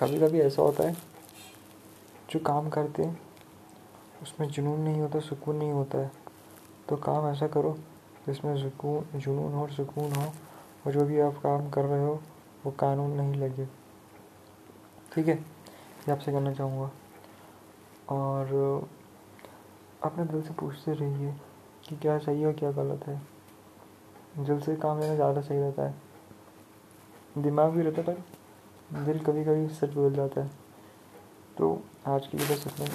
कभी कभी ऐसा होता है, जो काम करते हैं, उसमें जुनून नहीं होता, सुकून नहीं होता है। तो काम ऐसा करो, जिसमें सुकून, जुनून हो सुकून हो, और जो भी आप काम कर रहे हो, वो कानून नहीं लगे। ठीक है? ये आपसे करना चाहूँगा। और अपने दिल से पूछते रहिए कि क्या सही और क्या गलत है। दिल से काम लेना ज़्यादा सही रहता है। दिमाग भी रहता है पर दिल कभी कभी सच बोल जाता है। तो आज के लिए बस इतना